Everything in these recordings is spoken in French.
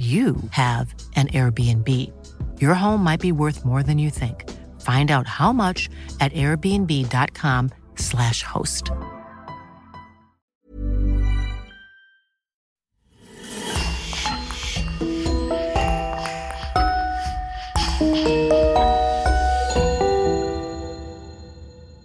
you have an Airbnb. Your home might be worth more than you think. Find out how much at airbnb.com/slash host.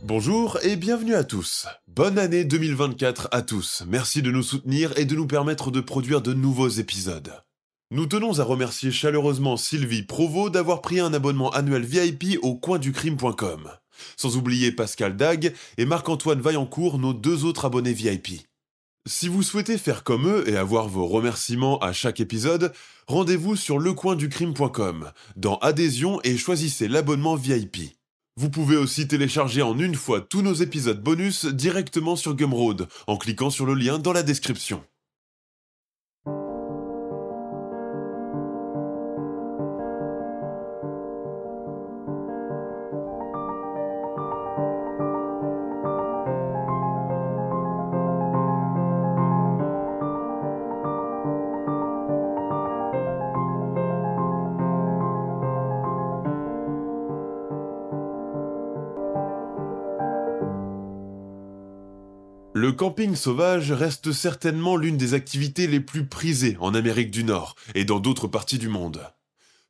Bonjour et bienvenue à tous. Bonne année 2024 à tous. Merci de nous soutenir et de nous permettre de produire de nouveaux épisodes. Nous tenons à remercier chaleureusement Sylvie Provo d'avoir pris un abonnement annuel VIP au coinducrime.com. Sans oublier Pascal Dag et Marc-Antoine Vaillancourt, nos deux autres abonnés VIP. Si vous souhaitez faire comme eux et avoir vos remerciements à chaque épisode, rendez-vous sur lecoinducrime.com, dans Adhésion et choisissez l'abonnement VIP. Vous pouvez aussi télécharger en une fois tous nos épisodes bonus directement sur Gumroad en cliquant sur le lien dans la description. Camping sauvage reste certainement l'une des activités les plus prisées en Amérique du Nord et dans d'autres parties du monde.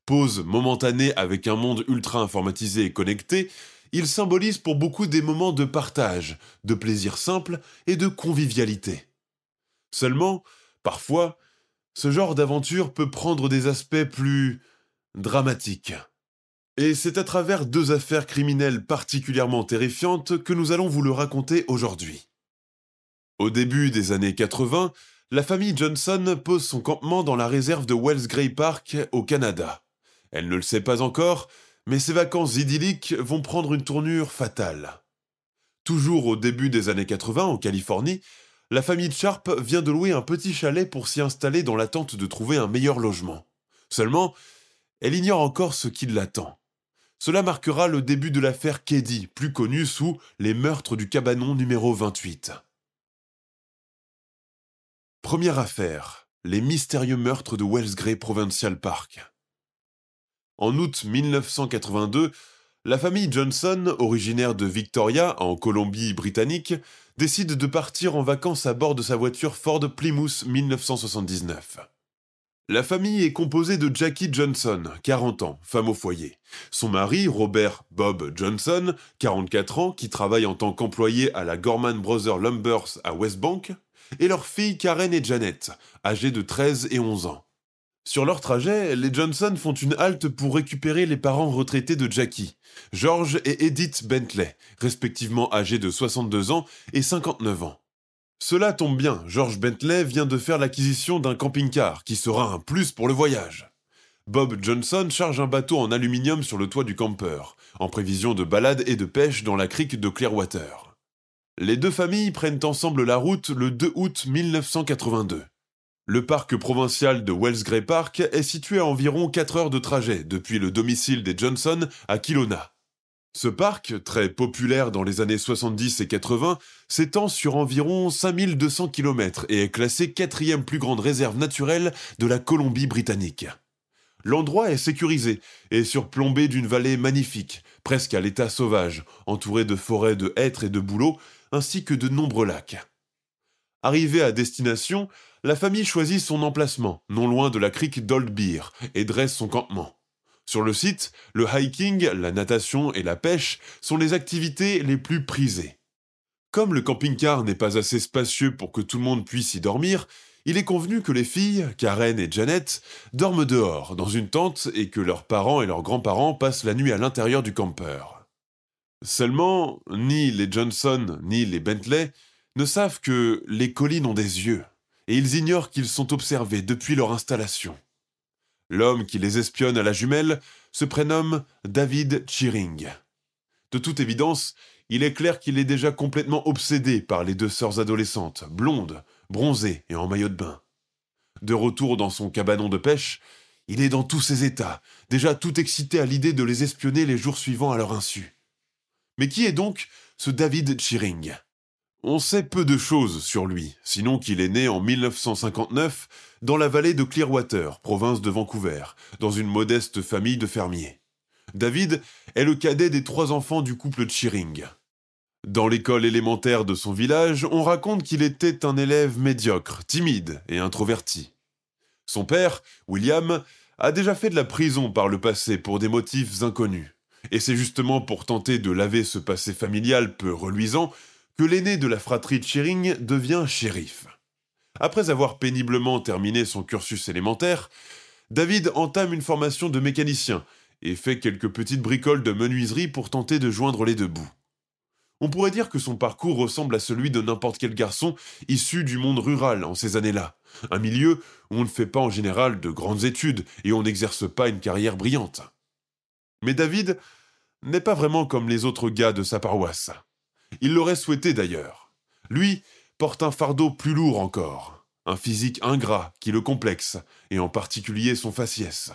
Pause momentanée avec un monde ultra informatisé et connecté, il symbolise pour beaucoup des moments de partage, de plaisir simple et de convivialité. Seulement, parfois, ce genre d'aventure peut prendre des aspects plus dramatiques. Et c'est à travers deux affaires criminelles particulièrement terrifiantes que nous allons vous le raconter aujourd'hui. Au début des années 80, la famille Johnson pose son campement dans la réserve de Wells Gray Park au Canada. Elle ne le sait pas encore, mais ses vacances idylliques vont prendre une tournure fatale. Toujours au début des années 80 en Californie, la famille Sharp vient de louer un petit chalet pour s'y installer dans l'attente de trouver un meilleur logement. Seulement, elle ignore encore ce qui l'attend. Cela marquera le début de l'affaire Keddy, plus connue sous les meurtres du cabanon numéro 28. Première affaire, les mystérieux meurtres de Wells Gray Provincial Park. En août 1982, la famille Johnson, originaire de Victoria, en Colombie-Britannique, décide de partir en vacances à bord de sa voiture Ford Plymouth 1979. La famille est composée de Jackie Johnson, 40 ans, femme au foyer. Son mari, Robert Bob Johnson, 44 ans, qui travaille en tant qu'employé à la Gorman Brothers Lumbers à West Bank, et leurs filles Karen et Janet, âgées de 13 et 11 ans. Sur leur trajet, les Johnson font une halte pour récupérer les parents retraités de Jackie, George et Edith Bentley, respectivement âgés de 62 ans et 59 ans. Cela tombe bien, George Bentley vient de faire l'acquisition d'un camping-car qui sera un plus pour le voyage. Bob Johnson charge un bateau en aluminium sur le toit du camper, en prévision de balade et de pêche dans la crique de Clearwater. Les deux familles prennent ensemble la route le 2 août 1982. Le parc provincial de Wells Gray Park est situé à environ 4 heures de trajet depuis le domicile des Johnson à Kilona. Ce parc, très populaire dans les années 70 et 80, s'étend sur environ 5200 km et est classé quatrième plus grande réserve naturelle de la Colombie-Britannique. L'endroit est sécurisé et surplombé d'une vallée magnifique, presque à l'état sauvage, entouré de forêts de hêtres et de bouleaux, ainsi que de nombreux lacs. Arrivée à destination, la famille choisit son emplacement, non loin de la crique d'Old Beer, et dresse son campement. Sur le site, le hiking, la natation et la pêche sont les activités les plus prisées. Comme le camping-car n'est pas assez spacieux pour que tout le monde puisse y dormir, il est convenu que les filles, Karen et Janet, dorment dehors, dans une tente, et que leurs parents et leurs grands-parents passent la nuit à l'intérieur du camper. Seulement, ni les Johnson ni les Bentley ne savent que les collines ont des yeux, et ils ignorent qu'ils sont observés depuis leur installation. L'homme qui les espionne à la jumelle se prénomme David Cheering. De toute évidence, il est clair qu'il est déjà complètement obsédé par les deux sœurs adolescentes, blondes, bronzées et en maillot de bain. De retour dans son cabanon de pêche, il est dans tous ses états, déjà tout excité à l'idée de les espionner les jours suivants à leur insu. Mais qui est donc ce David Cheering On sait peu de choses sur lui, sinon qu'il est né en 1959 dans la vallée de Clearwater, province de Vancouver, dans une modeste famille de fermiers. David est le cadet des trois enfants du couple Cheering. Dans l'école élémentaire de son village, on raconte qu'il était un élève médiocre, timide et introverti. Son père, William, a déjà fait de la prison par le passé pour des motifs inconnus. Et c'est justement pour tenter de laver ce passé familial peu reluisant que l'aîné de la fratrie Cheering devient shérif. Après avoir péniblement terminé son cursus élémentaire, David entame une formation de mécanicien et fait quelques petites bricoles de menuiserie pour tenter de joindre les deux bouts. On pourrait dire que son parcours ressemble à celui de n'importe quel garçon issu du monde rural en ces années-là, un milieu où on ne fait pas en général de grandes études et on n'exerce pas une carrière brillante. Mais David n'est pas vraiment comme les autres gars de sa paroisse. Il l'aurait souhaité d'ailleurs. Lui porte un fardeau plus lourd encore, un physique ingrat qui le complexe, et en particulier son faciès.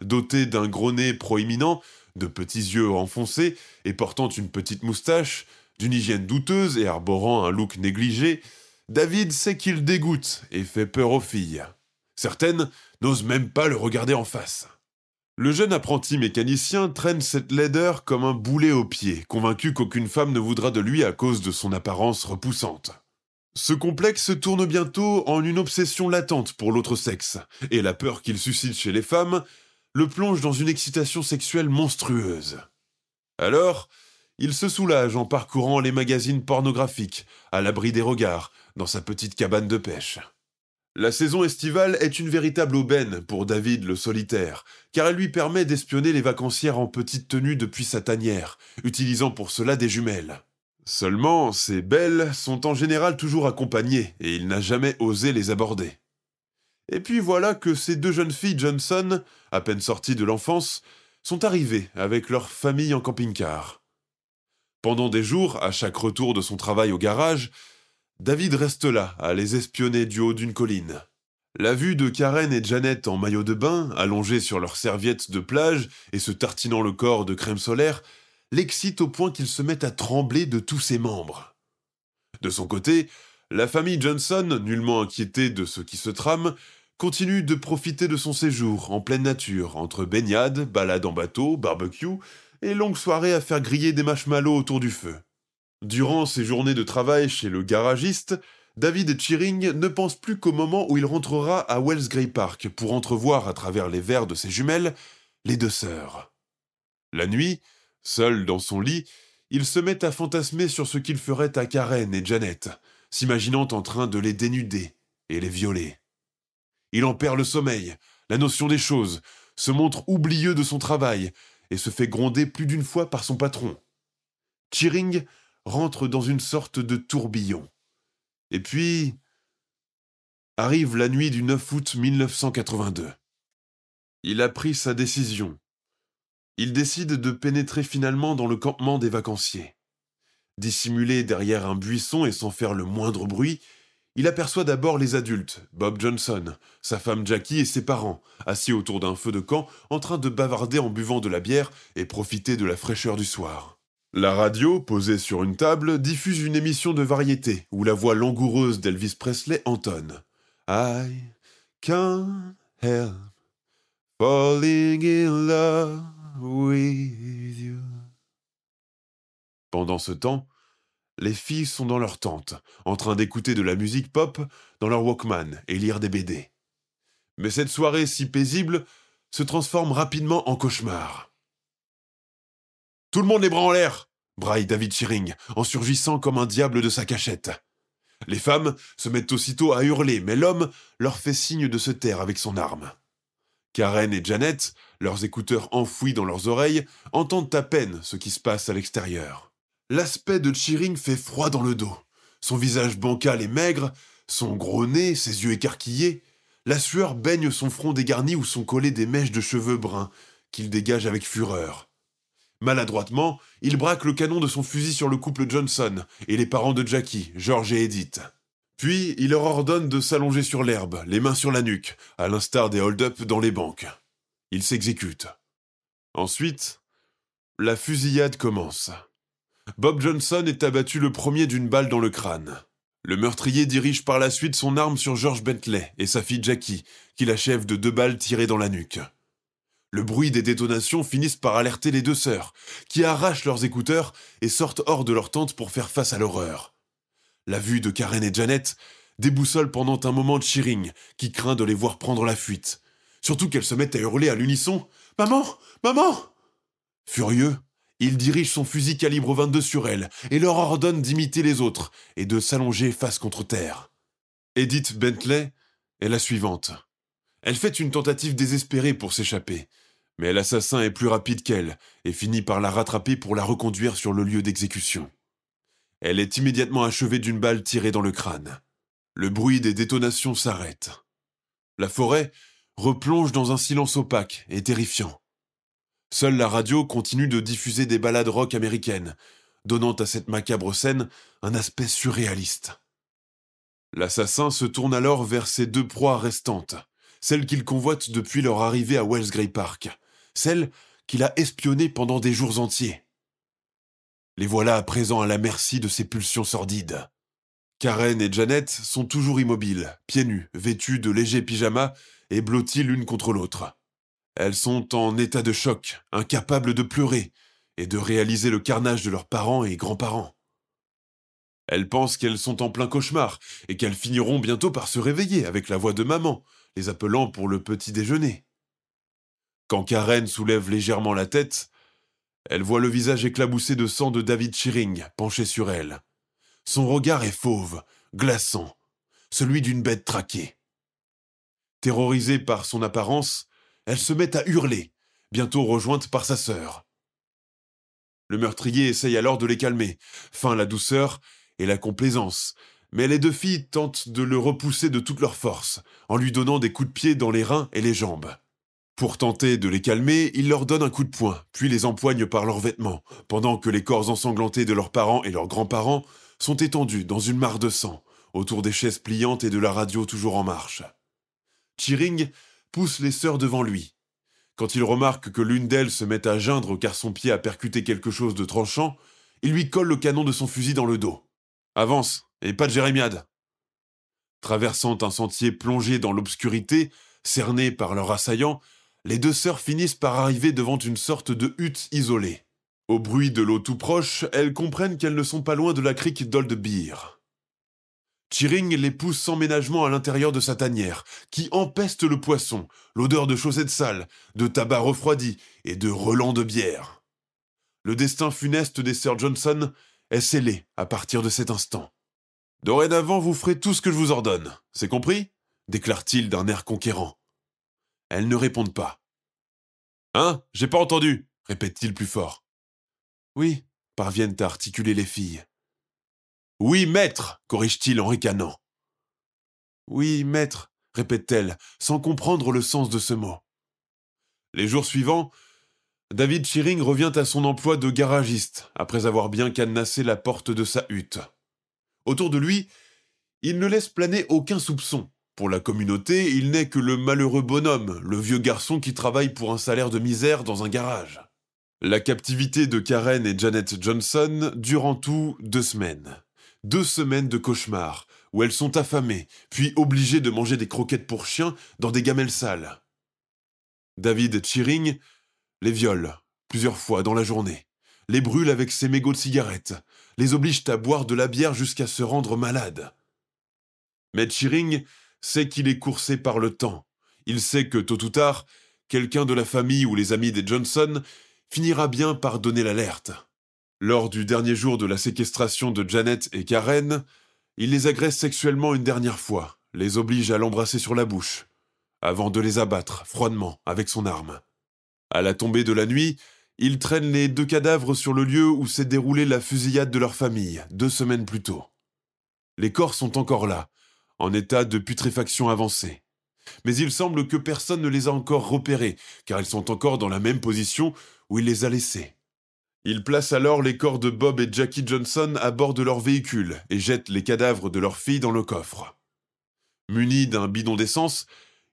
Doté d'un gros nez proéminent, de petits yeux enfoncés et portant une petite moustache, d'une hygiène douteuse et arborant un look négligé, David sait qu'il dégoûte et fait peur aux filles. Certaines n'osent même pas le regarder en face. Le jeune apprenti mécanicien traîne cette laideur comme un boulet au pied, convaincu qu'aucune femme ne voudra de lui à cause de son apparence repoussante. Ce complexe tourne bientôt en une obsession latente pour l'autre sexe, et la peur qu'il suscite chez les femmes le plonge dans une excitation sexuelle monstrueuse. Alors, il se soulage en parcourant les magazines pornographiques, à l'abri des regards, dans sa petite cabane de pêche. La saison estivale est une véritable aubaine pour David le solitaire, car elle lui permet d'espionner les vacancières en petite tenue depuis sa tanière, utilisant pour cela des jumelles. Seulement, ces belles sont en général toujours accompagnées, et il n'a jamais osé les aborder. Et puis voilà que ces deux jeunes filles Johnson, à peine sorties de l'enfance, sont arrivées avec leur famille en camping-car. Pendant des jours, à chaque retour de son travail au garage, David reste là, à les espionner du haut d'une colline. La vue de Karen et Janet en maillot de bain, allongés sur leurs serviettes de plage et se tartinant le corps de crème solaire, l'excite au point qu'il se met à trembler de tous ses membres. De son côté, la famille Johnson, nullement inquiétée de ce qui se trame, continue de profiter de son séjour en pleine nature, entre baignades, balades en bateau, barbecue et longues soirées à faire griller des marshmallows autour du feu. Durant ses journées de travail chez le garagiste, David Cheering ne pense plus qu'au moment où il rentrera à Wells Grey Park pour entrevoir à travers les verres de ses jumelles les deux sœurs. La nuit, seul dans son lit, il se met à fantasmer sur ce qu'il ferait à Karen et Janet, s'imaginant en train de les dénuder et les violer. Il en perd le sommeil, la notion des choses, se montre oublieux de son travail et se fait gronder plus d'une fois par son patron. Cheering rentre dans une sorte de tourbillon. Et puis arrive la nuit du 9 août 1982. Il a pris sa décision. Il décide de pénétrer finalement dans le campement des vacanciers. Dissimulé derrière un buisson et sans faire le moindre bruit, il aperçoit d'abord les adultes, Bob Johnson, sa femme Jackie et ses parents, assis autour d'un feu de camp en train de bavarder en buvant de la bière et profiter de la fraîcheur du soir. La radio, posée sur une table, diffuse une émission de variété où la voix langoureuse d'Elvis Presley entonne I can't help falling in love. Pendant ce temps, les filles sont dans leur tente, en train d'écouter de la musique pop dans leur Walkman et lire des BD. Mais cette soirée si paisible se transforme rapidement en cauchemar. Tout le monde les bras en l'air braille David Shearing, en surgissant comme un diable de sa cachette. Les femmes se mettent aussitôt à hurler, mais l'homme leur fait signe de se taire avec son arme. Karen et Janet, leurs écouteurs enfouis dans leurs oreilles, entendent à peine ce qui se passe à l'extérieur. L'aspect de Cheering fait froid dans le dos. Son visage bancal et maigre, son gros nez, ses yeux écarquillés, La sueur baigne son front dégarni où sont collées des mèches de cheveux bruns qu'il dégage avec fureur. Maladroitement, il braque le canon de son fusil sur le couple Johnson et les parents de Jackie, George et Edith. Puis il leur ordonne de s'allonger sur l'herbe, les mains sur la nuque, à l'instar des hold-up dans les banques. Il s'exécute. Ensuite, la fusillade commence. Bob Johnson est abattu le premier d'une balle dans le crâne. Le meurtrier dirige par la suite son arme sur George Bentley et sa fille Jackie, qui l'achève de deux balles tirées dans la nuque. Le bruit des détonations finissent par alerter les deux sœurs, qui arrachent leurs écouteurs et sortent hors de leur tente pour faire face à l'horreur. La vue de Karen et Janet déboussole pendant un moment Cheering, qui craint de les voir prendre la fuite. Surtout qu'elles se mettent à hurler à l'unisson Maman Maman Furieux, il dirige son fusil calibre 22 sur elles et leur ordonne d'imiter les autres et de s'allonger face contre terre. Edith Bentley est la suivante. Elle fait une tentative désespérée pour s'échapper, mais l'assassin est plus rapide qu'elle et finit par la rattraper pour la reconduire sur le lieu d'exécution. Elle est immédiatement achevée d'une balle tirée dans le crâne. Le bruit des détonations s'arrête. La forêt replonge dans un silence opaque et terrifiant. Seule la radio continue de diffuser des ballades rock américaines, donnant à cette macabre scène un aspect surréaliste. L'assassin se tourne alors vers ses deux proies restantes, celles qu'il convoite depuis leur arrivée à Wellsgray Park, celle qu'il a espionnée pendant des jours entiers. Les voilà à présent à la merci de ses pulsions sordides. Karen et Janet sont toujours immobiles, pieds nus, vêtues de légers pyjamas et blotties l'une contre l'autre. Elles sont en état de choc, incapables de pleurer et de réaliser le carnage de leurs parents et grands-parents. Elles pensent qu'elles sont en plein cauchemar et qu'elles finiront bientôt par se réveiller avec la voix de maman, les appelant pour le petit déjeuner. Quand Karen soulève légèrement la tête, elle voit le visage éclaboussé de sang de David Shearing penché sur elle. Son regard est fauve, glaçant, celui d'une bête traquée. Terrorisée par son apparence, elle se met à hurler, bientôt rejointe par sa sœur. Le meurtrier essaye alors de les calmer, feint la douceur et la complaisance, mais les deux filles tentent de le repousser de toute leur force, en lui donnant des coups de pied dans les reins et les jambes. Pour tenter de les calmer, il leur donne un coup de poing, puis les empoigne par leurs vêtements, pendant que les corps ensanglantés de leurs parents et leurs grands-parents sont étendus dans une mare de sang, autour des chaises pliantes et de la radio toujours en marche. Cheering pousse les sœurs devant lui. Quand il remarque que l'une d'elles se met à geindre car son pied a percuté quelque chose de tranchant, il lui colle le canon de son fusil dans le dos. Avance, et pas de jérémiade. Traversant un sentier plongé dans l'obscurité, cerné par leur assaillant, les deux sœurs finissent par arriver devant une sorte de hutte isolée. Au bruit de l'eau tout proche, elles comprennent qu'elles ne sont pas loin de la crique d'Old Beer. Cheering les pousse sans ménagement à l'intérieur de sa tanière, qui empeste le poisson, l'odeur de chaussettes sales, de tabac refroidi et de relents de bière. Le destin funeste des sœurs Johnson est scellé à partir de cet instant. Dorénavant, vous ferez tout ce que je vous ordonne, c'est compris? déclare-t-il d'un air conquérant. Elles ne répondent pas. Hein? J'ai pas entendu répète-t-il plus fort. Oui, parviennent à articuler les filles. Oui, maître corrige-t-il en ricanant. Oui, maître, répète-t-elle, sans comprendre le sens de ce mot. Les jours suivants, David Shearing revient à son emploi de garagiste, après avoir bien cadenassé la porte de sa hutte. Autour de lui, il ne laisse planer aucun soupçon, pour la communauté, il n'est que le malheureux bonhomme, le vieux garçon qui travaille pour un salaire de misère dans un garage. La captivité de Karen et Janet Johnson dure en tout deux semaines. Deux semaines de cauchemar, où elles sont affamées, puis obligées de manger des croquettes pour chiens dans des gamelles sales. David Cheering les viole, plusieurs fois dans la journée, les brûle avec ses mégots de cigarettes, les oblige à boire de la bière jusqu'à se rendre malade. Mais Cheering sait qu'il est coursé par le temps. Il sait que tôt ou tard, quelqu'un de la famille ou les amis des Johnson finira bien par donner l'alerte. Lors du dernier jour de la séquestration de Janet et Karen, il les agresse sexuellement une dernière fois, les oblige à l'embrasser sur la bouche, avant de les abattre froidement avec son arme. À la tombée de la nuit, il traîne les deux cadavres sur le lieu où s'est déroulée la fusillade de leur famille, deux semaines plus tôt. Les corps sont encore là, en état de putréfaction avancée. Mais il semble que personne ne les a encore repérés, car ils sont encore dans la même position où il les a laissés. Il place alors les corps de Bob et Jackie Johnson à bord de leur véhicule et jette les cadavres de leur fille dans le coffre. Muni d'un bidon d'essence,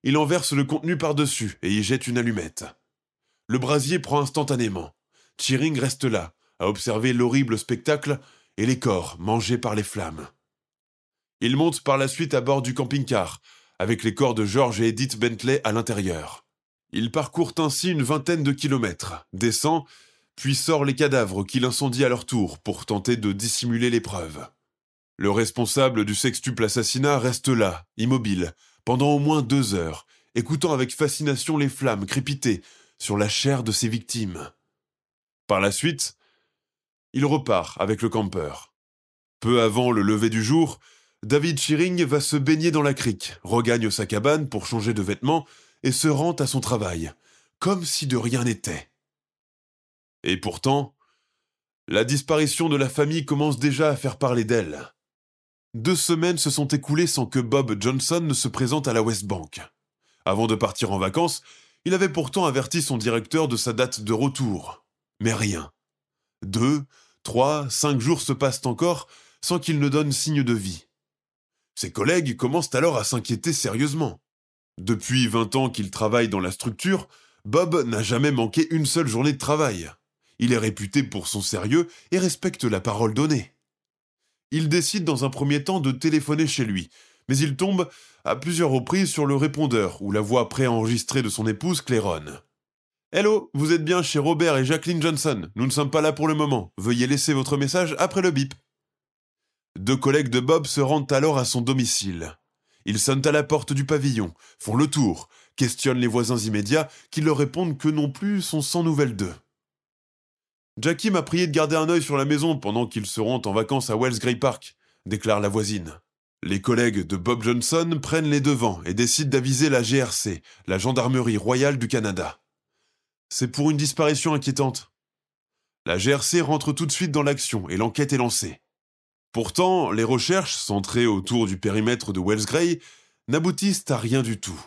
il en verse le contenu par-dessus et y jette une allumette. Le brasier prend instantanément. Cheering reste là, à observer l'horrible spectacle et les corps mangés par les flammes. Il monte par la suite à bord du camping-car, avec les corps de George et Edith Bentley à l'intérieur. Il parcourt ainsi une vingtaine de kilomètres, descend puis sort les cadavres qu'il incendie à leur tour pour tenter de dissimuler les preuves. Le responsable du sextuple assassinat reste là, immobile, pendant au moins deux heures, écoutant avec fascination les flammes crépiter sur la chair de ses victimes. Par la suite, il repart avec le campeur. Peu avant le lever du jour, David Shearing va se baigner dans la crique, regagne sa cabane pour changer de vêtements et se rend à son travail, comme si de rien n'était. Et pourtant, la disparition de la famille commence déjà à faire parler d'elle. Deux semaines se sont écoulées sans que Bob Johnson ne se présente à la West Bank. Avant de partir en vacances, il avait pourtant averti son directeur de sa date de retour. Mais rien. Deux, trois, cinq jours se passent encore sans qu'il ne donne signe de vie. Ses collègues commencent alors à s'inquiéter sérieusement. Depuis vingt ans qu'il travaille dans la structure, Bob n'a jamais manqué une seule journée de travail. Il est réputé pour son sérieux et respecte la parole donnée. Il décide dans un premier temps de téléphoner chez lui, mais il tombe à plusieurs reprises sur le répondeur où la voix préenregistrée de son épouse claironne. Hello, vous êtes bien chez Robert et Jacqueline Johnson. Nous ne sommes pas là pour le moment. Veuillez laisser votre message après le bip. Deux collègues de Bob se rendent alors à son domicile. Ils sonnent à la porte du pavillon, font le tour, questionnent les voisins immédiats qui leur répondent que non plus sont sans nouvelles d'eux. Jackie m'a prié de garder un œil sur la maison pendant qu'ils seront en vacances à Wells Grey Park, déclare la voisine. Les collègues de Bob Johnson prennent les devants et décident d'aviser la GRC, la Gendarmerie royale du Canada. C'est pour une disparition inquiétante. La GRC rentre tout de suite dans l'action et l'enquête est lancée. Pourtant, les recherches, centrées autour du périmètre de Wells Grey, n'aboutissent à rien du tout.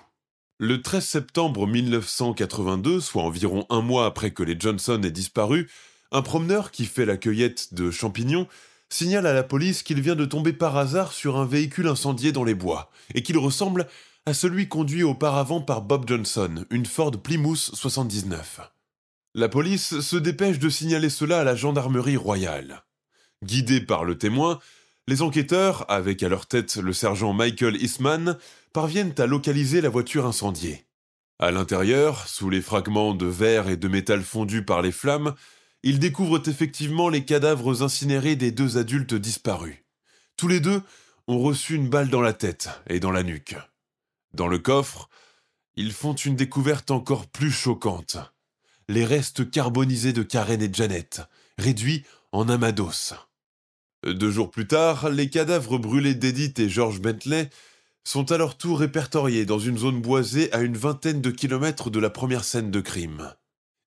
Le 13 septembre 1982, soit environ un mois après que les Johnson aient disparu, un promeneur qui fait la cueillette de champignons signale à la police qu'il vient de tomber par hasard sur un véhicule incendié dans les bois, et qu'il ressemble à celui conduit auparavant par Bob Johnson, une Ford Plymouth 79. La police se dépêche de signaler cela à la gendarmerie royale. Guidés par le témoin, les enquêteurs, avec à leur tête le sergent Michael Eastman, parviennent à localiser la voiture incendiée. À l'intérieur, sous les fragments de verre et de métal fondus par les flammes, ils découvrent effectivement les cadavres incinérés des deux adultes disparus. Tous les deux ont reçu une balle dans la tête et dans la nuque. Dans le coffre, ils font une découverte encore plus choquante. Les restes carbonisés de Karen et Janet, réduits en amados. Deux jours plus tard, les cadavres brûlés d'Edith et George Bentley sont à leur tour répertoriés dans une zone boisée à une vingtaine de kilomètres de la première scène de crime.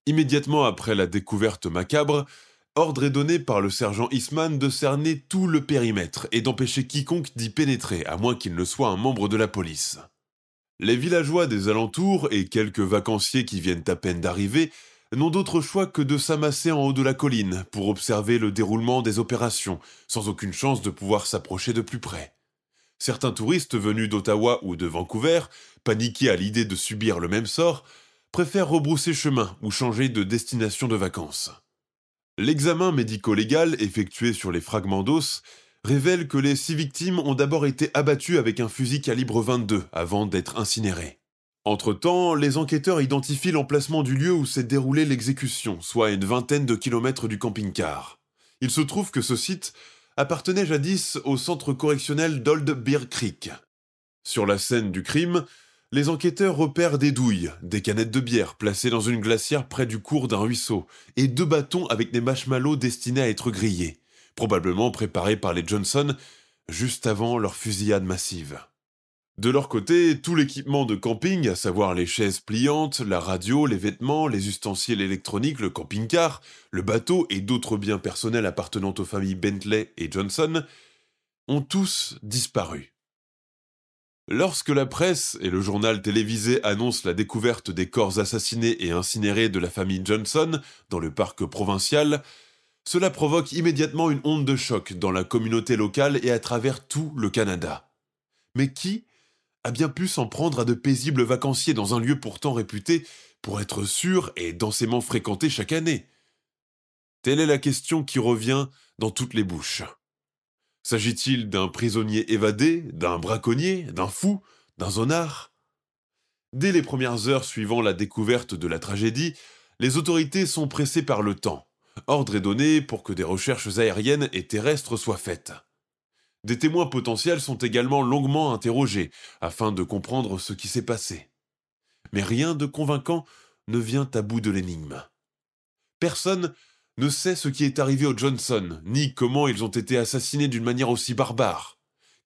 Immédiatement après la découverte macabre, ordre est donné par le sergent Eastman de cerner tout le périmètre et d'empêcher quiconque d'y pénétrer, à moins qu'il ne soit un membre de la police. Les villageois des alentours et quelques vacanciers qui viennent à peine d'arriver n'ont d'autre choix que de s'amasser en haut de la colline pour observer le déroulement des opérations, sans aucune chance de pouvoir s'approcher de plus près. Certains touristes venus d'Ottawa ou de Vancouver, paniqués à l'idée de subir le même sort, préfèrent rebrousser chemin ou changer de destination de vacances. L'examen médico-légal effectué sur les fragments d'os révèle que les six victimes ont d'abord été abattues avec un fusil calibre 22 avant d'être incinérées. Entre-temps, les enquêteurs identifient l'emplacement du lieu où s'est déroulée l'exécution, soit à une vingtaine de kilomètres du camping-car. Il se trouve que ce site appartenait jadis au centre correctionnel d'Old Bear Creek. Sur la scène du crime, les enquêteurs repèrent des douilles, des canettes de bière placées dans une glacière près du cours d'un ruisseau, et deux bâtons avec des marshmallows destinés à être grillés, probablement préparés par les Johnson juste avant leur fusillade massive. De leur côté, tout l'équipement de camping, à savoir les chaises pliantes, la radio, les vêtements, les ustensiles électroniques, le camping-car, le bateau et d'autres biens personnels appartenant aux familles Bentley et Johnson, ont tous disparu. Lorsque la presse et le journal télévisé annoncent la découverte des corps assassinés et incinérés de la famille Johnson dans le parc provincial, cela provoque immédiatement une onde de choc dans la communauté locale et à travers tout le Canada. Mais qui a bien pu s'en prendre à de paisibles vacanciers dans un lieu pourtant réputé pour être sûr et densément fréquenté chaque année Telle est la question qui revient dans toutes les bouches. S'agit-il d'un prisonnier évadé, d'un braconnier, d'un fou, d'un zonard? Dès les premières heures suivant la découverte de la tragédie, les autorités sont pressées par le temps. Ordre est donné pour que des recherches aériennes et terrestres soient faites. Des témoins potentiels sont également longuement interrogés afin de comprendre ce qui s'est passé. Mais rien de convaincant ne vient à bout de l'énigme. Personne ne sait ce qui est arrivé aux Johnson, ni comment ils ont été assassinés d'une manière aussi barbare.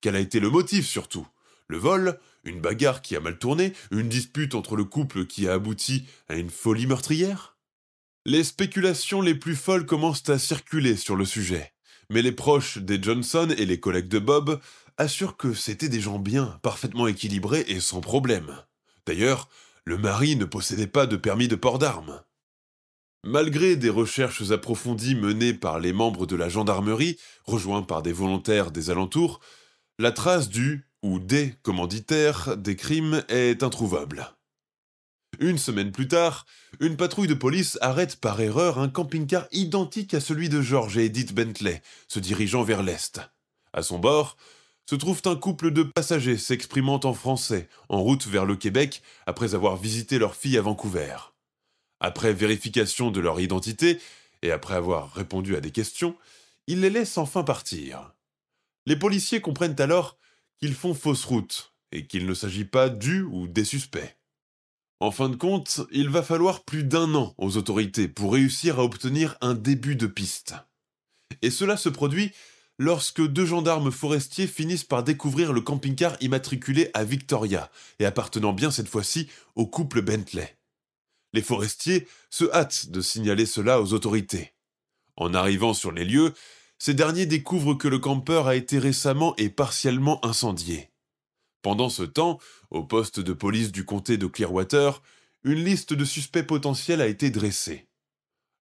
Quel a été le motif surtout? Le vol? Une bagarre qui a mal tourné? Une dispute entre le couple qui a abouti à une folie meurtrière? Les spéculations les plus folles commencent à circuler sur le sujet, mais les proches des Johnson et les collègues de Bob assurent que c'étaient des gens bien, parfaitement équilibrés et sans problème. D'ailleurs, le mari ne possédait pas de permis de port d'armes. Malgré des recherches approfondies menées par les membres de la gendarmerie, rejoints par des volontaires des alentours, la trace du ou des commanditaires des crimes est introuvable. Une semaine plus tard, une patrouille de police arrête par erreur un camping-car identique à celui de George et Edith Bentley, se dirigeant vers l'est. À son bord, se trouve un couple de passagers s'exprimant en français, en route vers le Québec après avoir visité leur fille à Vancouver. Après vérification de leur identité, et après avoir répondu à des questions, ils les laissent enfin partir. Les policiers comprennent alors qu'ils font fausse route, et qu'il ne s'agit pas du ou des suspects. En fin de compte, il va falloir plus d'un an aux autorités pour réussir à obtenir un début de piste. Et cela se produit lorsque deux gendarmes forestiers finissent par découvrir le camping-car immatriculé à Victoria et appartenant bien cette fois-ci au couple Bentley. Les forestiers se hâtent de signaler cela aux autorités. En arrivant sur les lieux, ces derniers découvrent que le campeur a été récemment et partiellement incendié. Pendant ce temps, au poste de police du comté de Clearwater, une liste de suspects potentiels a été dressée.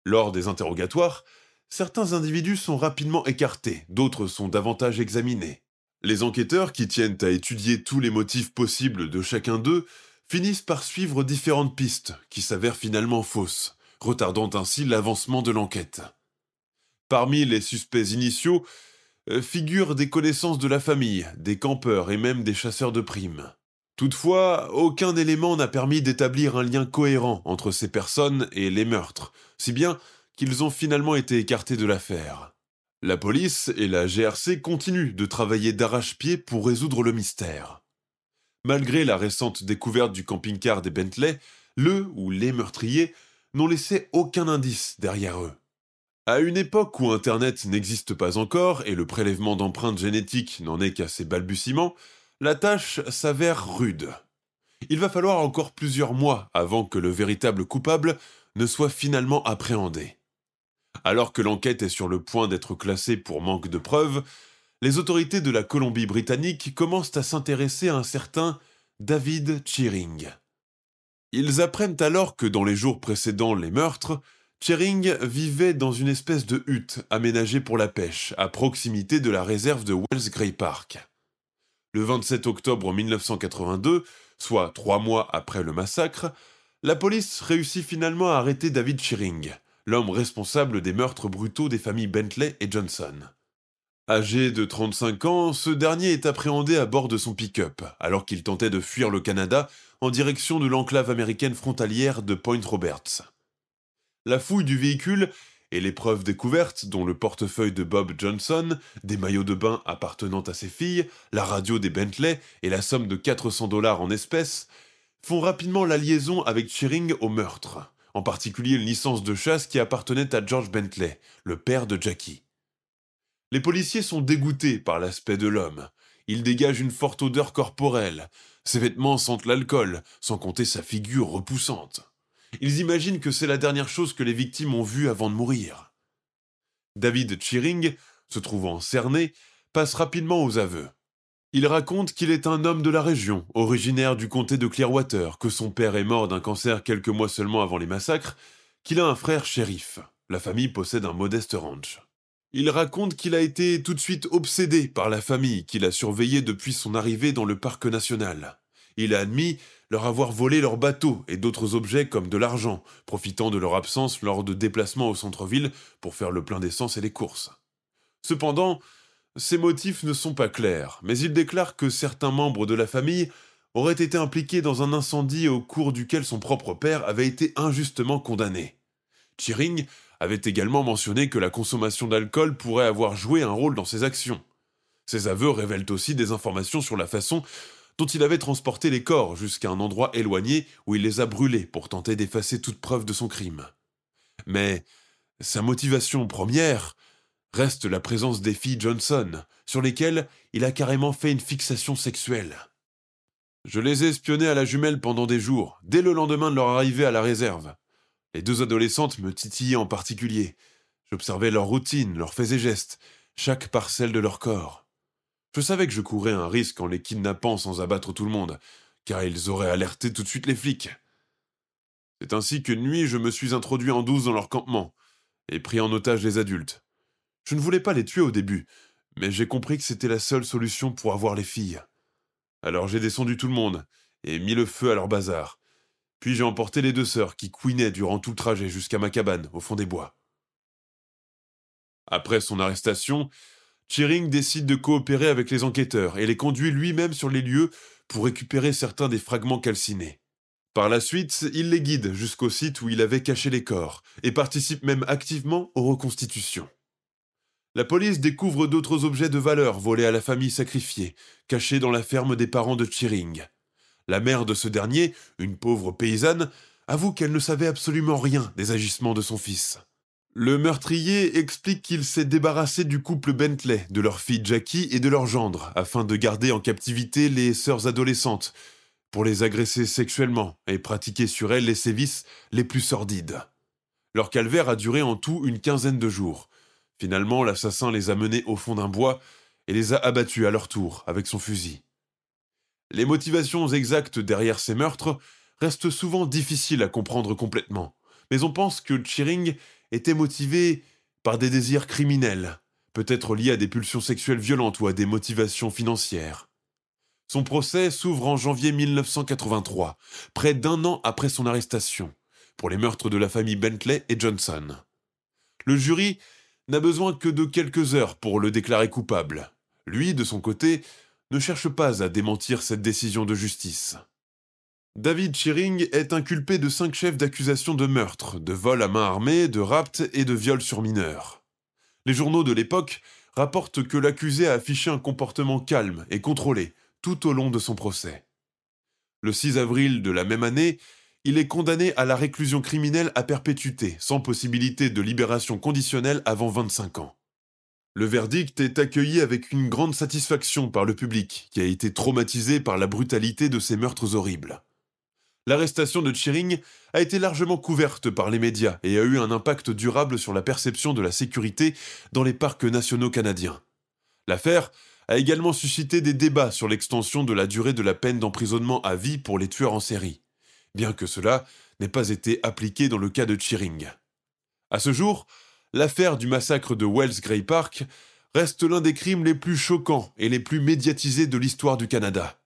Lors des interrogatoires, certains individus sont rapidement écartés, d'autres sont davantage examinés. Les enquêteurs, qui tiennent à étudier tous les motifs possibles de chacun d'eux, finissent par suivre différentes pistes qui s'avèrent finalement fausses, retardant ainsi l'avancement de l'enquête. Parmi les suspects initiaux figurent des connaissances de la famille, des campeurs et même des chasseurs de primes. Toutefois, aucun élément n'a permis d'établir un lien cohérent entre ces personnes et les meurtres, si bien qu'ils ont finalement été écartés de l'affaire. La police et la GRC continuent de travailler d'arrache-pied pour résoudre le mystère. Malgré la récente découverte du camping-car des Bentley, le ou les meurtriers n'ont laissé aucun indice derrière eux. À une époque où Internet n'existe pas encore et le prélèvement d'empreintes génétiques n'en est qu'à ses balbutiements, la tâche s'avère rude. Il va falloir encore plusieurs mois avant que le véritable coupable ne soit finalement appréhendé. Alors que l'enquête est sur le point d'être classée pour manque de preuves, les autorités de la Colombie-Britannique commencent à s'intéresser à un certain David Cheering. Ils apprennent alors que dans les jours précédant les meurtres, Cheering vivait dans une espèce de hutte aménagée pour la pêche, à proximité de la réserve de Wells Grey Park. Le 27 octobre 1982, soit trois mois après le massacre, la police réussit finalement à arrêter David Cheering, l'homme responsable des meurtres brutaux des familles Bentley et Johnson. Âgé de 35 ans, ce dernier est appréhendé à bord de son pick-up, alors qu'il tentait de fuir le Canada en direction de l'enclave américaine frontalière de Point Roberts. La fouille du véhicule et les preuves découvertes, dont le portefeuille de Bob Johnson, des maillots de bain appartenant à ses filles, la radio des Bentley et la somme de 400 dollars en espèces, font rapidement la liaison avec Shearing au meurtre, en particulier une licence de chasse qui appartenait à George Bentley, le père de Jackie. Les policiers sont dégoûtés par l'aspect de l'homme. Il dégage une forte odeur corporelle. Ses vêtements sentent l'alcool, sans compter sa figure repoussante. Ils imaginent que c'est la dernière chose que les victimes ont vue avant de mourir. David Cheering, se trouvant cerné, passe rapidement aux aveux. Il raconte qu'il est un homme de la région, originaire du comté de Clearwater, que son père est mort d'un cancer quelques mois seulement avant les massacres, qu'il a un frère shérif. La famille possède un modeste ranch. Il raconte qu'il a été tout de suite obsédé par la famille qu'il a surveillée depuis son arrivée dans le parc national. Il a admis leur avoir volé leurs bateaux et d'autres objets comme de l'argent, profitant de leur absence lors de déplacements au centre-ville pour faire le plein d'essence et les courses. Cependant, ses motifs ne sont pas clairs, mais il déclare que certains membres de la famille auraient été impliqués dans un incendie au cours duquel son propre père avait été injustement condamné. Chiring avait également mentionné que la consommation d'alcool pourrait avoir joué un rôle dans ses actions. Ses aveux révèlent aussi des informations sur la façon dont il avait transporté les corps jusqu'à un endroit éloigné où il les a brûlés pour tenter d'effacer toute preuve de son crime. Mais sa motivation première reste la présence des filles Johnson, sur lesquelles il a carrément fait une fixation sexuelle. Je les ai espionnées à la jumelle pendant des jours, dès le lendemain de leur arrivée à la réserve. Les deux adolescentes me titillaient en particulier. J'observais leur routine, leurs faits et gestes, chaque parcelle de leur corps. Je savais que je courais un risque en les kidnappant sans abattre tout le monde, car ils auraient alerté tout de suite les flics. C'est ainsi qu'une nuit je me suis introduit en douce dans leur campement, et pris en otage les adultes. Je ne voulais pas les tuer au début, mais j'ai compris que c'était la seule solution pour avoir les filles. Alors j'ai descendu tout le monde, et mis le feu à leur bazar. Puis j'ai emporté les deux sœurs qui couinaient durant tout le trajet jusqu'à ma cabane, au fond des bois. Après son arrestation, Chiring décide de coopérer avec les enquêteurs et les conduit lui-même sur les lieux pour récupérer certains des fragments calcinés. Par la suite, il les guide jusqu'au site où il avait caché les corps et participe même activement aux reconstitutions. La police découvre d'autres objets de valeur volés à la famille sacrifiée, cachés dans la ferme des parents de Chiring. La mère de ce dernier, une pauvre paysanne, avoue qu'elle ne savait absolument rien des agissements de son fils. Le meurtrier explique qu'il s'est débarrassé du couple Bentley, de leur fille Jackie et de leur gendre, afin de garder en captivité les sœurs adolescentes, pour les agresser sexuellement et pratiquer sur elles les sévices les plus sordides. Leur calvaire a duré en tout une quinzaine de jours. Finalement, l'assassin les a menés au fond d'un bois et les a abattus à leur tour avec son fusil. Les motivations exactes derrière ces meurtres restent souvent difficiles à comprendre complètement, mais on pense que Chiring était motivé par des désirs criminels, peut-être liés à des pulsions sexuelles violentes ou à des motivations financières. Son procès s'ouvre en janvier 1983, près d'un an après son arrestation, pour les meurtres de la famille Bentley et Johnson. Le jury n'a besoin que de quelques heures pour le déclarer coupable. Lui, de son côté, ne cherche pas à démentir cette décision de justice. David Shearing est inculpé de cinq chefs d'accusation de meurtre, de vol à main armée, de rapt et de viol sur mineurs. Les journaux de l'époque rapportent que l'accusé a affiché un comportement calme et contrôlé tout au long de son procès. Le 6 avril de la même année, il est condamné à la réclusion criminelle à perpétuité, sans possibilité de libération conditionnelle avant 25 ans. Le verdict est accueilli avec une grande satisfaction par le public, qui a été traumatisé par la brutalité de ces meurtres horribles l'arrestation de Chiring a été largement couverte par les médias et a eu un impact durable sur la perception de la sécurité dans les parcs nationaux canadiens. L'affaire a également suscité des débats sur l'extension de la durée de la peine d'emprisonnement à vie pour les tueurs en série, bien que cela n'ait pas été appliqué dans le cas de Chiring. À ce jour, l'affaire du massacre de Wells Grey Park reste l'un des crimes les plus choquants et les plus médiatisés de l'histoire du Canada.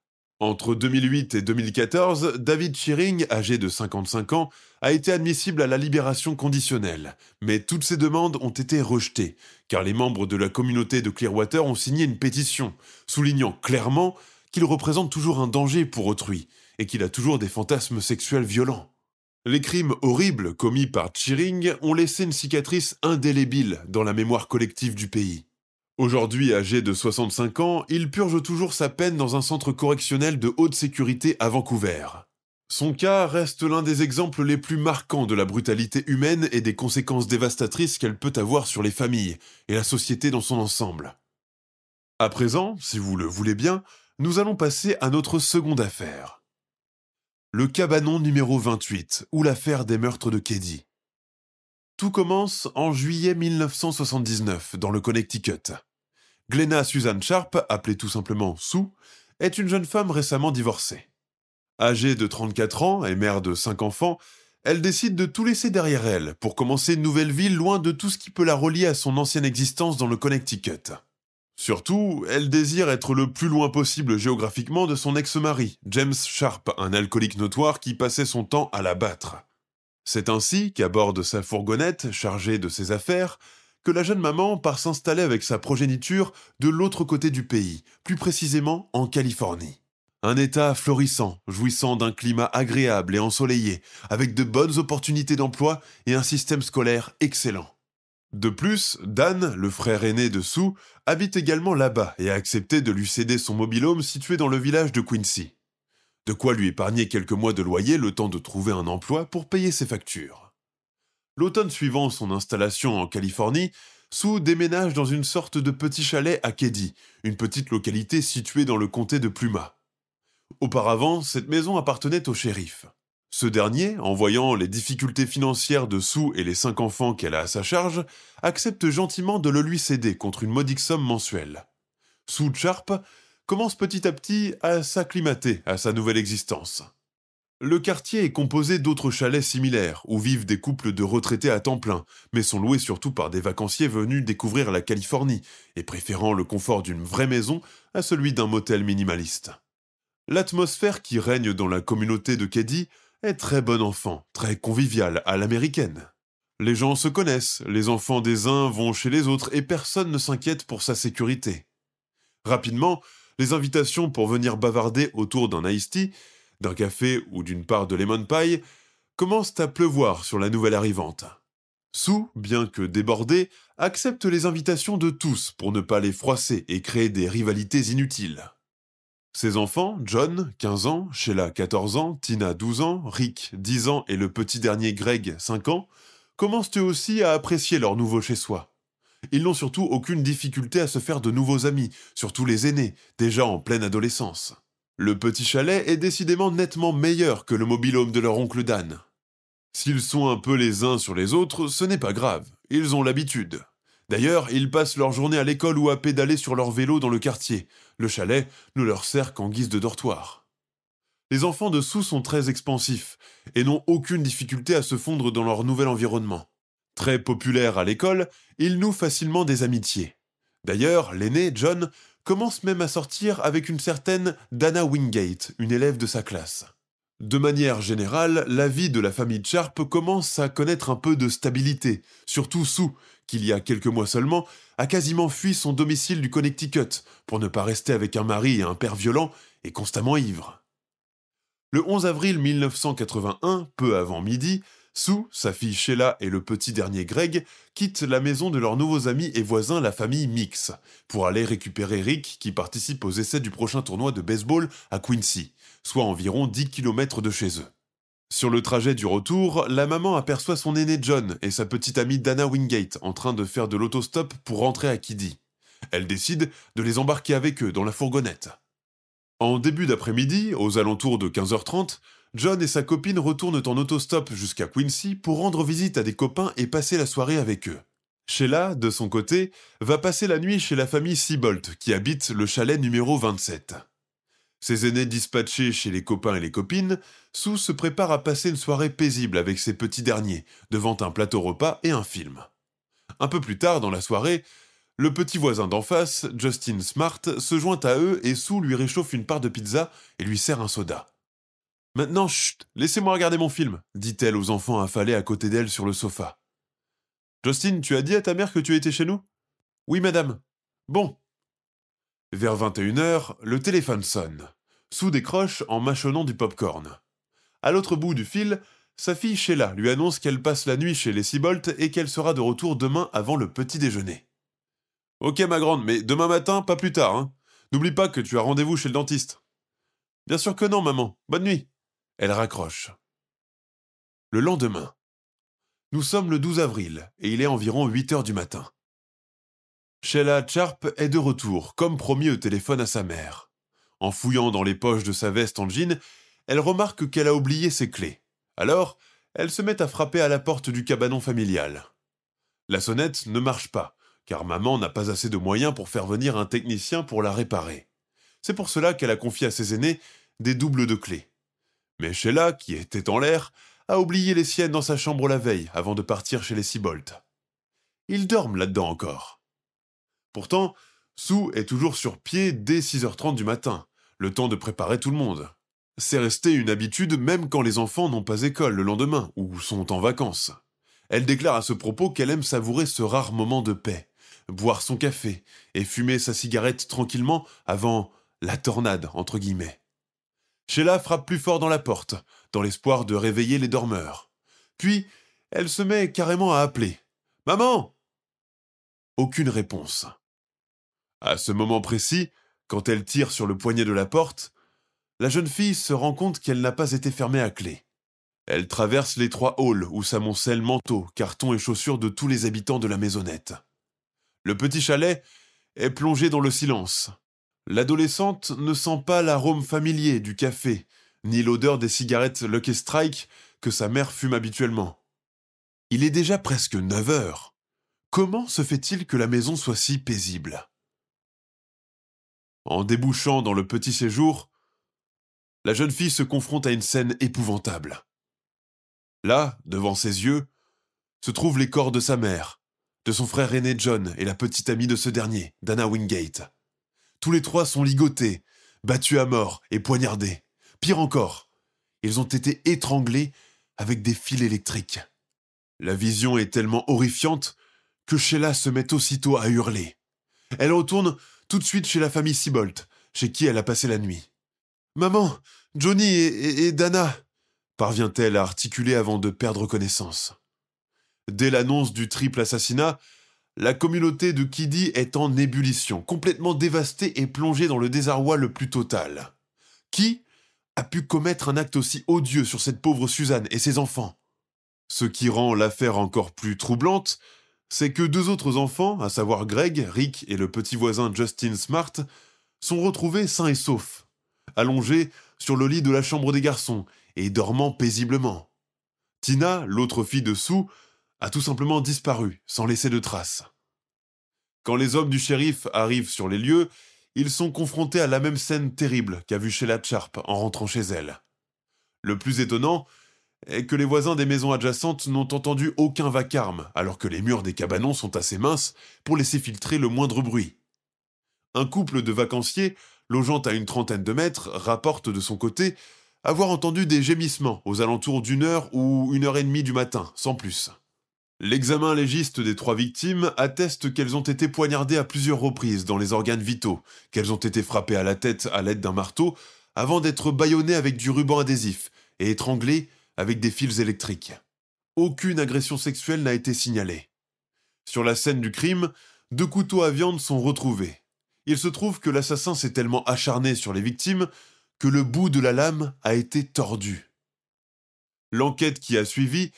Entre 2008 et 2014, David Shearing, âgé de 55 ans, a été admissible à la libération conditionnelle, mais toutes ses demandes ont été rejetées, car les membres de la communauté de Clearwater ont signé une pétition, soulignant clairement qu'il représente toujours un danger pour autrui, et qu'il a toujours des fantasmes sexuels violents. Les crimes horribles commis par Shearing ont laissé une cicatrice indélébile dans la mémoire collective du pays. Aujourd'hui âgé de 65 ans, il purge toujours sa peine dans un centre correctionnel de haute sécurité à Vancouver. Son cas reste l'un des exemples les plus marquants de la brutalité humaine et des conséquences dévastatrices qu'elle peut avoir sur les familles et la société dans son ensemble. À présent, si vous le voulez bien, nous allons passer à notre seconde affaire. Le cabanon numéro 28, ou l'affaire des meurtres de Keddy. Tout commence en juillet 1979 dans le Connecticut. Glenna Suzanne Sharp, appelée tout simplement Sue, est une jeune femme récemment divorcée. Âgée de 34 ans et mère de 5 enfants, elle décide de tout laisser derrière elle pour commencer une nouvelle vie loin de tout ce qui peut la relier à son ancienne existence dans le Connecticut. Surtout, elle désire être le plus loin possible géographiquement de son ex-mari, James Sharp, un alcoolique notoire qui passait son temps à la battre. C'est ainsi qu'à bord de sa fourgonnette chargée de ses affaires, que la jeune maman part s'installer avec sa progéniture de l'autre côté du pays, plus précisément en Californie. Un État florissant, jouissant d'un climat agréable et ensoleillé, avec de bonnes opportunités d'emploi et un système scolaire excellent. De plus, Dan, le frère aîné de Sue, habite également là-bas et a accepté de lui céder son mobilhome situé dans le village de Quincy. De quoi lui épargner quelques mois de loyer le temps de trouver un emploi pour payer ses factures. L'automne suivant son installation en Californie, Sue déménage dans une sorte de petit chalet à Keddy, une petite localité située dans le comté de Pluma. Auparavant, cette maison appartenait au shérif. Ce dernier, en voyant les difficultés financières de Sue et les cinq enfants qu'elle a à sa charge, accepte gentiment de le lui céder contre une modique somme mensuelle. Sue Sharp commence petit à petit à s'acclimater à sa nouvelle existence. Le quartier est composé d'autres chalets similaires, où vivent des couples de retraités à temps plein, mais sont loués surtout par des vacanciers venus découvrir la Californie, et préférant le confort d'une vraie maison à celui d'un motel minimaliste. L'atmosphère qui règne dans la communauté de Keddy est très bon enfant, très conviviale à l'américaine. Les gens se connaissent, les enfants des uns vont chez les autres et personne ne s'inquiète pour sa sécurité. Rapidement, les invitations pour venir bavarder autour d'un iced tea, d'un café ou d'une part de lemon pie commencent à pleuvoir sur la nouvelle arrivante. Sue, bien que débordée, accepte les invitations de tous pour ne pas les froisser et créer des rivalités inutiles. Ses enfants, John, 15 ans, Sheila, 14 ans, Tina, 12 ans, Rick, 10 ans et le petit dernier Greg, 5 ans, commencent eux aussi à apprécier leur nouveau chez-soi. Ils n'ont surtout aucune difficulté à se faire de nouveaux amis, surtout les aînés, déjà en pleine adolescence. Le petit chalet est décidément nettement meilleur que le mobilhome de leur oncle Dan. S'ils sont un peu les uns sur les autres, ce n'est pas grave, ils ont l'habitude. D'ailleurs, ils passent leur journée à l'école ou à pédaler sur leur vélo dans le quartier. Le chalet ne leur sert qu'en guise de dortoir. Les enfants de Sous sont très expansifs et n'ont aucune difficulté à se fondre dans leur nouvel environnement. Très populaires à l'école, ils nouent facilement des amitiés. D'ailleurs, l'aîné, John, commence même à sortir avec une certaine Dana Wingate, une élève de sa classe. De manière générale, la vie de la famille Sharp commence à connaître un peu de stabilité, surtout Sue, qu'il y a quelques mois seulement, a quasiment fui son domicile du Connecticut pour ne pas rester avec un mari et un père violent et constamment ivre. Le 11 avril 1981, peu avant midi, Sue, sa fille Sheila et le petit dernier Greg quittent la maison de leurs nouveaux amis et voisins, la famille Mix, pour aller récupérer Rick qui participe aux essais du prochain tournoi de baseball à Quincy, soit environ 10 km de chez eux. Sur le trajet du retour, la maman aperçoit son aîné John et sa petite amie Dana Wingate en train de faire de l'autostop pour rentrer à Kiddy. Elle décide de les embarquer avec eux dans la fourgonnette. En début d'après-midi, aux alentours de 15h30, John et sa copine retournent en autostop jusqu'à Quincy pour rendre visite à des copains et passer la soirée avec eux. Sheila, de son côté, va passer la nuit chez la famille Seabolt, qui habite le chalet numéro 27. Ses aînés dispatchés chez les copains et les copines, Sue se prépare à passer une soirée paisible avec ses petits derniers, devant un plateau repas et un film. Un peu plus tard dans la soirée, le petit voisin d'en face, Justin Smart, se joint à eux et Sue lui réchauffe une part de pizza et lui sert un soda. Maintenant, chut, laissez-moi regarder mon film, dit-elle aux enfants affalés à côté d'elle sur le sofa. Justin, tu as dit à ta mère que tu étais chez nous? Oui, madame. Bon. Vers 21h, le téléphone sonne. Sue décroche en mâchonnant du popcorn. À l'autre bout du fil, sa fille Sheila lui annonce qu'elle passe la nuit chez les Seabolt et qu'elle sera de retour demain avant le petit déjeuner. Ok, ma grande, mais demain matin, pas plus tard, hein. N'oublie pas que tu as rendez-vous chez le dentiste. Bien sûr que non, maman. Bonne nuit. Elle raccroche. Le lendemain. Nous sommes le 12 avril et il est environ 8 heures du matin. Sheila Sharp est de retour, comme promis au téléphone à sa mère. En fouillant dans les poches de sa veste en jean, elle remarque qu'elle a oublié ses clés. Alors, elle se met à frapper à la porte du cabanon familial. La sonnette ne marche pas, car maman n'a pas assez de moyens pour faire venir un technicien pour la réparer. C'est pour cela qu'elle a confié à ses aînés des doubles de clés. Mais Sheila, qui était en l'air, a oublié les siennes dans sa chambre la veille avant de partir chez les Sibolt. Ils dorment là-dedans encore. Pourtant, Sue est toujours sur pied dès 6h30 du matin, le temps de préparer tout le monde. C'est resté une habitude même quand les enfants n'ont pas école le lendemain ou sont en vacances. Elle déclare à ce propos qu'elle aime savourer ce rare moment de paix, boire son café et fumer sa cigarette tranquillement avant la tornade, entre guillemets. Sheila frappe plus fort dans la porte, dans l'espoir de réveiller les dormeurs. Puis, elle se met carrément à appeler. Maman Aucune réponse. À ce moment précis, quand elle tire sur le poignet de la porte, la jeune fille se rend compte qu'elle n'a pas été fermée à clé. Elle traverse les trois halls où s'amoncellent manteaux, cartons et chaussures de tous les habitants de la maisonnette. Le petit chalet est plongé dans le silence. L'adolescente ne sent pas l'arôme familier du café, ni l'odeur des cigarettes Lucky Strike que sa mère fume habituellement. Il est déjà presque 9 heures. Comment se fait-il que la maison soit si paisible? En débouchant dans le petit séjour, la jeune fille se confronte à une scène épouvantable. Là, devant ses yeux, se trouvent les corps de sa mère, de son frère aîné John et la petite amie de ce dernier, Dana Wingate. Tous les trois sont ligotés, battus à mort et poignardés. Pire encore, ils ont été étranglés avec des fils électriques. La vision est tellement horrifiante que Sheila se met aussitôt à hurler. Elle retourne tout de suite chez la famille Sibolt, chez qui elle a passé la nuit. Maman, Johnny et, Dana, parvient-elle à articuler avant de perdre connaissance. Dès l'annonce du triple assassinat, la communauté de Kiddy est en ébullition, complètement dévastée et plongée dans le désarroi le plus total. Qui a pu commettre un acte aussi odieux sur cette pauvre Suzanne et ses enfants? Ce qui rend l'affaire encore plus troublante, c'est que deux autres enfants, à savoir Greg, Rick et le petit voisin Justin Smart, sont retrouvés sains et saufs, allongés sur le lit de la chambre des garçons et dormant paisiblement. Tina, l'autre fille de a tout simplement disparu, sans laisser de traces. Quand les hommes du shérif arrivent sur les lieux, ils sont confrontés à la même scène terrible qu'a vue Sheila Sharp en rentrant chez elle. Le plus étonnant est que les voisins des maisons adjacentes n'ont entendu aucun vacarme, alors que les murs des cabanons sont assez minces pour laisser filtrer le moindre bruit. Un couple de vacanciers, logeant à une trentaine de mètres, rapporte de son côté avoir entendu des gémissements aux alentours d'une heure ou une heure et demie du matin, sans plus. L'examen légiste des trois victimes atteste qu'elles ont été poignardées à plusieurs reprises dans les organes vitaux, qu'elles ont été frappées à la tête à l'aide d'un marteau, avant d'être bâillonnées avec du ruban adhésif et étranglées avec des fils électriques. Aucune agression sexuelle n'a été signalée. Sur la scène du crime, deux couteaux à viande sont retrouvés. Il se trouve que l'assassin s'est tellement acharné sur les victimes que le bout de la lame a été tordu. L'enquête qui a suivi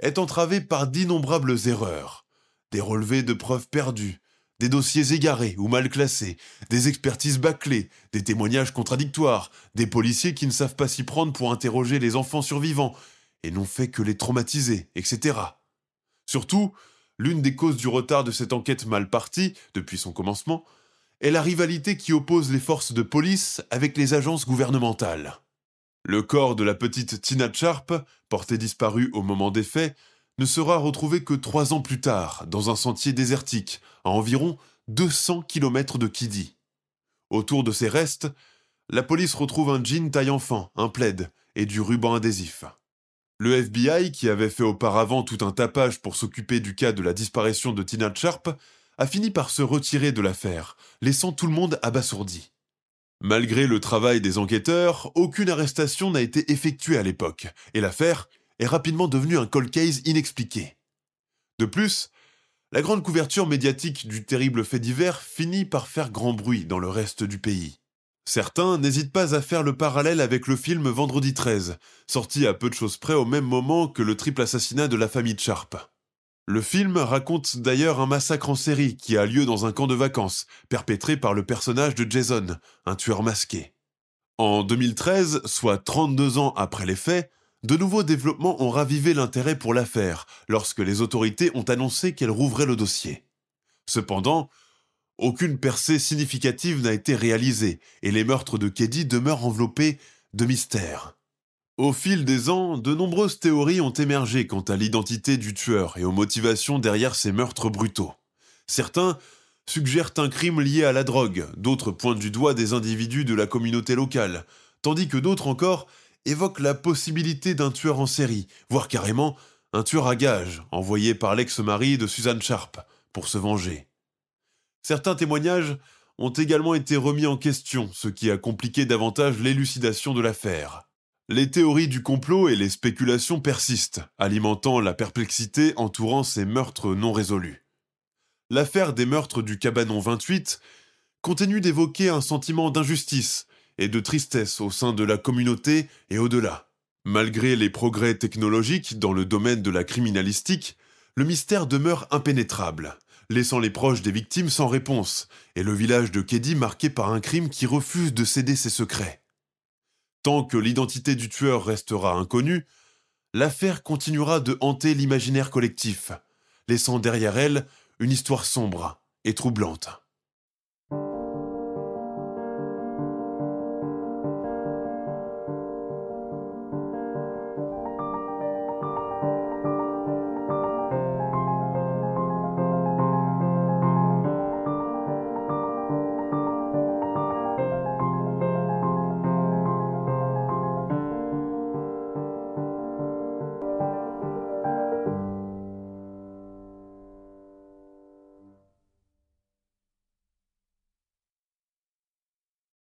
est entravé par d'innombrables erreurs, des relevés de preuves perdues, des dossiers égarés ou mal classés, des expertises bâclées, des témoignages contradictoires, des policiers qui ne savent pas s'y prendre pour interroger les enfants survivants, et n'ont fait que les traumatiser, etc. Surtout, l'une des causes du retard de cette enquête mal partie, depuis son commencement, est la rivalité qui oppose les forces de police avec les agences gouvernementales. Le corps de la petite Tina Sharp, portée disparue au moment des faits, ne sera retrouvé que trois ans plus tard, dans un sentier désertique, à environ 200 km de Kiddy. Autour de ces restes, la police retrouve un jean taille enfant, un plaid et du ruban adhésif. Le FBI, qui avait fait auparavant tout un tapage pour s'occuper du cas de la disparition de Tina Sharp, a fini par se retirer de l'affaire, laissant tout le monde abasourdi. Malgré le travail des enquêteurs, aucune arrestation n'a été effectuée à l'époque, et l'affaire est rapidement devenue un cold case inexpliqué. De plus, la grande couverture médiatique du terrible fait divers finit par faire grand bruit dans le reste du pays. Certains n'hésitent pas à faire le parallèle avec le film Vendredi 13, sorti à peu de choses près au même moment que le triple assassinat de la famille Sharp. Le film raconte d'ailleurs un massacre en série qui a lieu dans un camp de vacances, perpétré par le personnage de Jason, un tueur masqué. En 2013, soit 32 ans après les faits, de nouveaux développements ont ravivé l'intérêt pour l'affaire lorsque les autorités ont annoncé qu'elles rouvraient le dossier. Cependant, aucune percée significative n'a été réalisée et les meurtres de Keddy demeurent enveloppés de mystères. Au fil des ans, de nombreuses théories ont émergé quant à l'identité du tueur et aux motivations derrière ces meurtres brutaux. Certains suggèrent un crime lié à la drogue, d'autres pointent du doigt des individus de la communauté locale, tandis que d'autres encore évoquent la possibilité d'un tueur en série, voire carrément un tueur à gages envoyé par l'ex-mari de Suzanne Sharp pour se venger. Certains témoignages ont également été remis en question, ce qui a compliqué davantage l'élucidation de l'affaire. Les théories du complot et les spéculations persistent, alimentant la perplexité entourant ces meurtres non résolus. L'affaire des meurtres du Cabanon 28 continue d'évoquer un sentiment d'injustice et de tristesse au sein de la communauté et au-delà. Malgré les progrès technologiques dans le domaine de la criminalistique, le mystère demeure impénétrable, laissant les proches des victimes sans réponse, et le village de Keddy marqué par un crime qui refuse de céder ses secrets. Tant que l'identité du tueur restera inconnue, l'affaire continuera de hanter l'imaginaire collectif, laissant derrière elle une histoire sombre et troublante.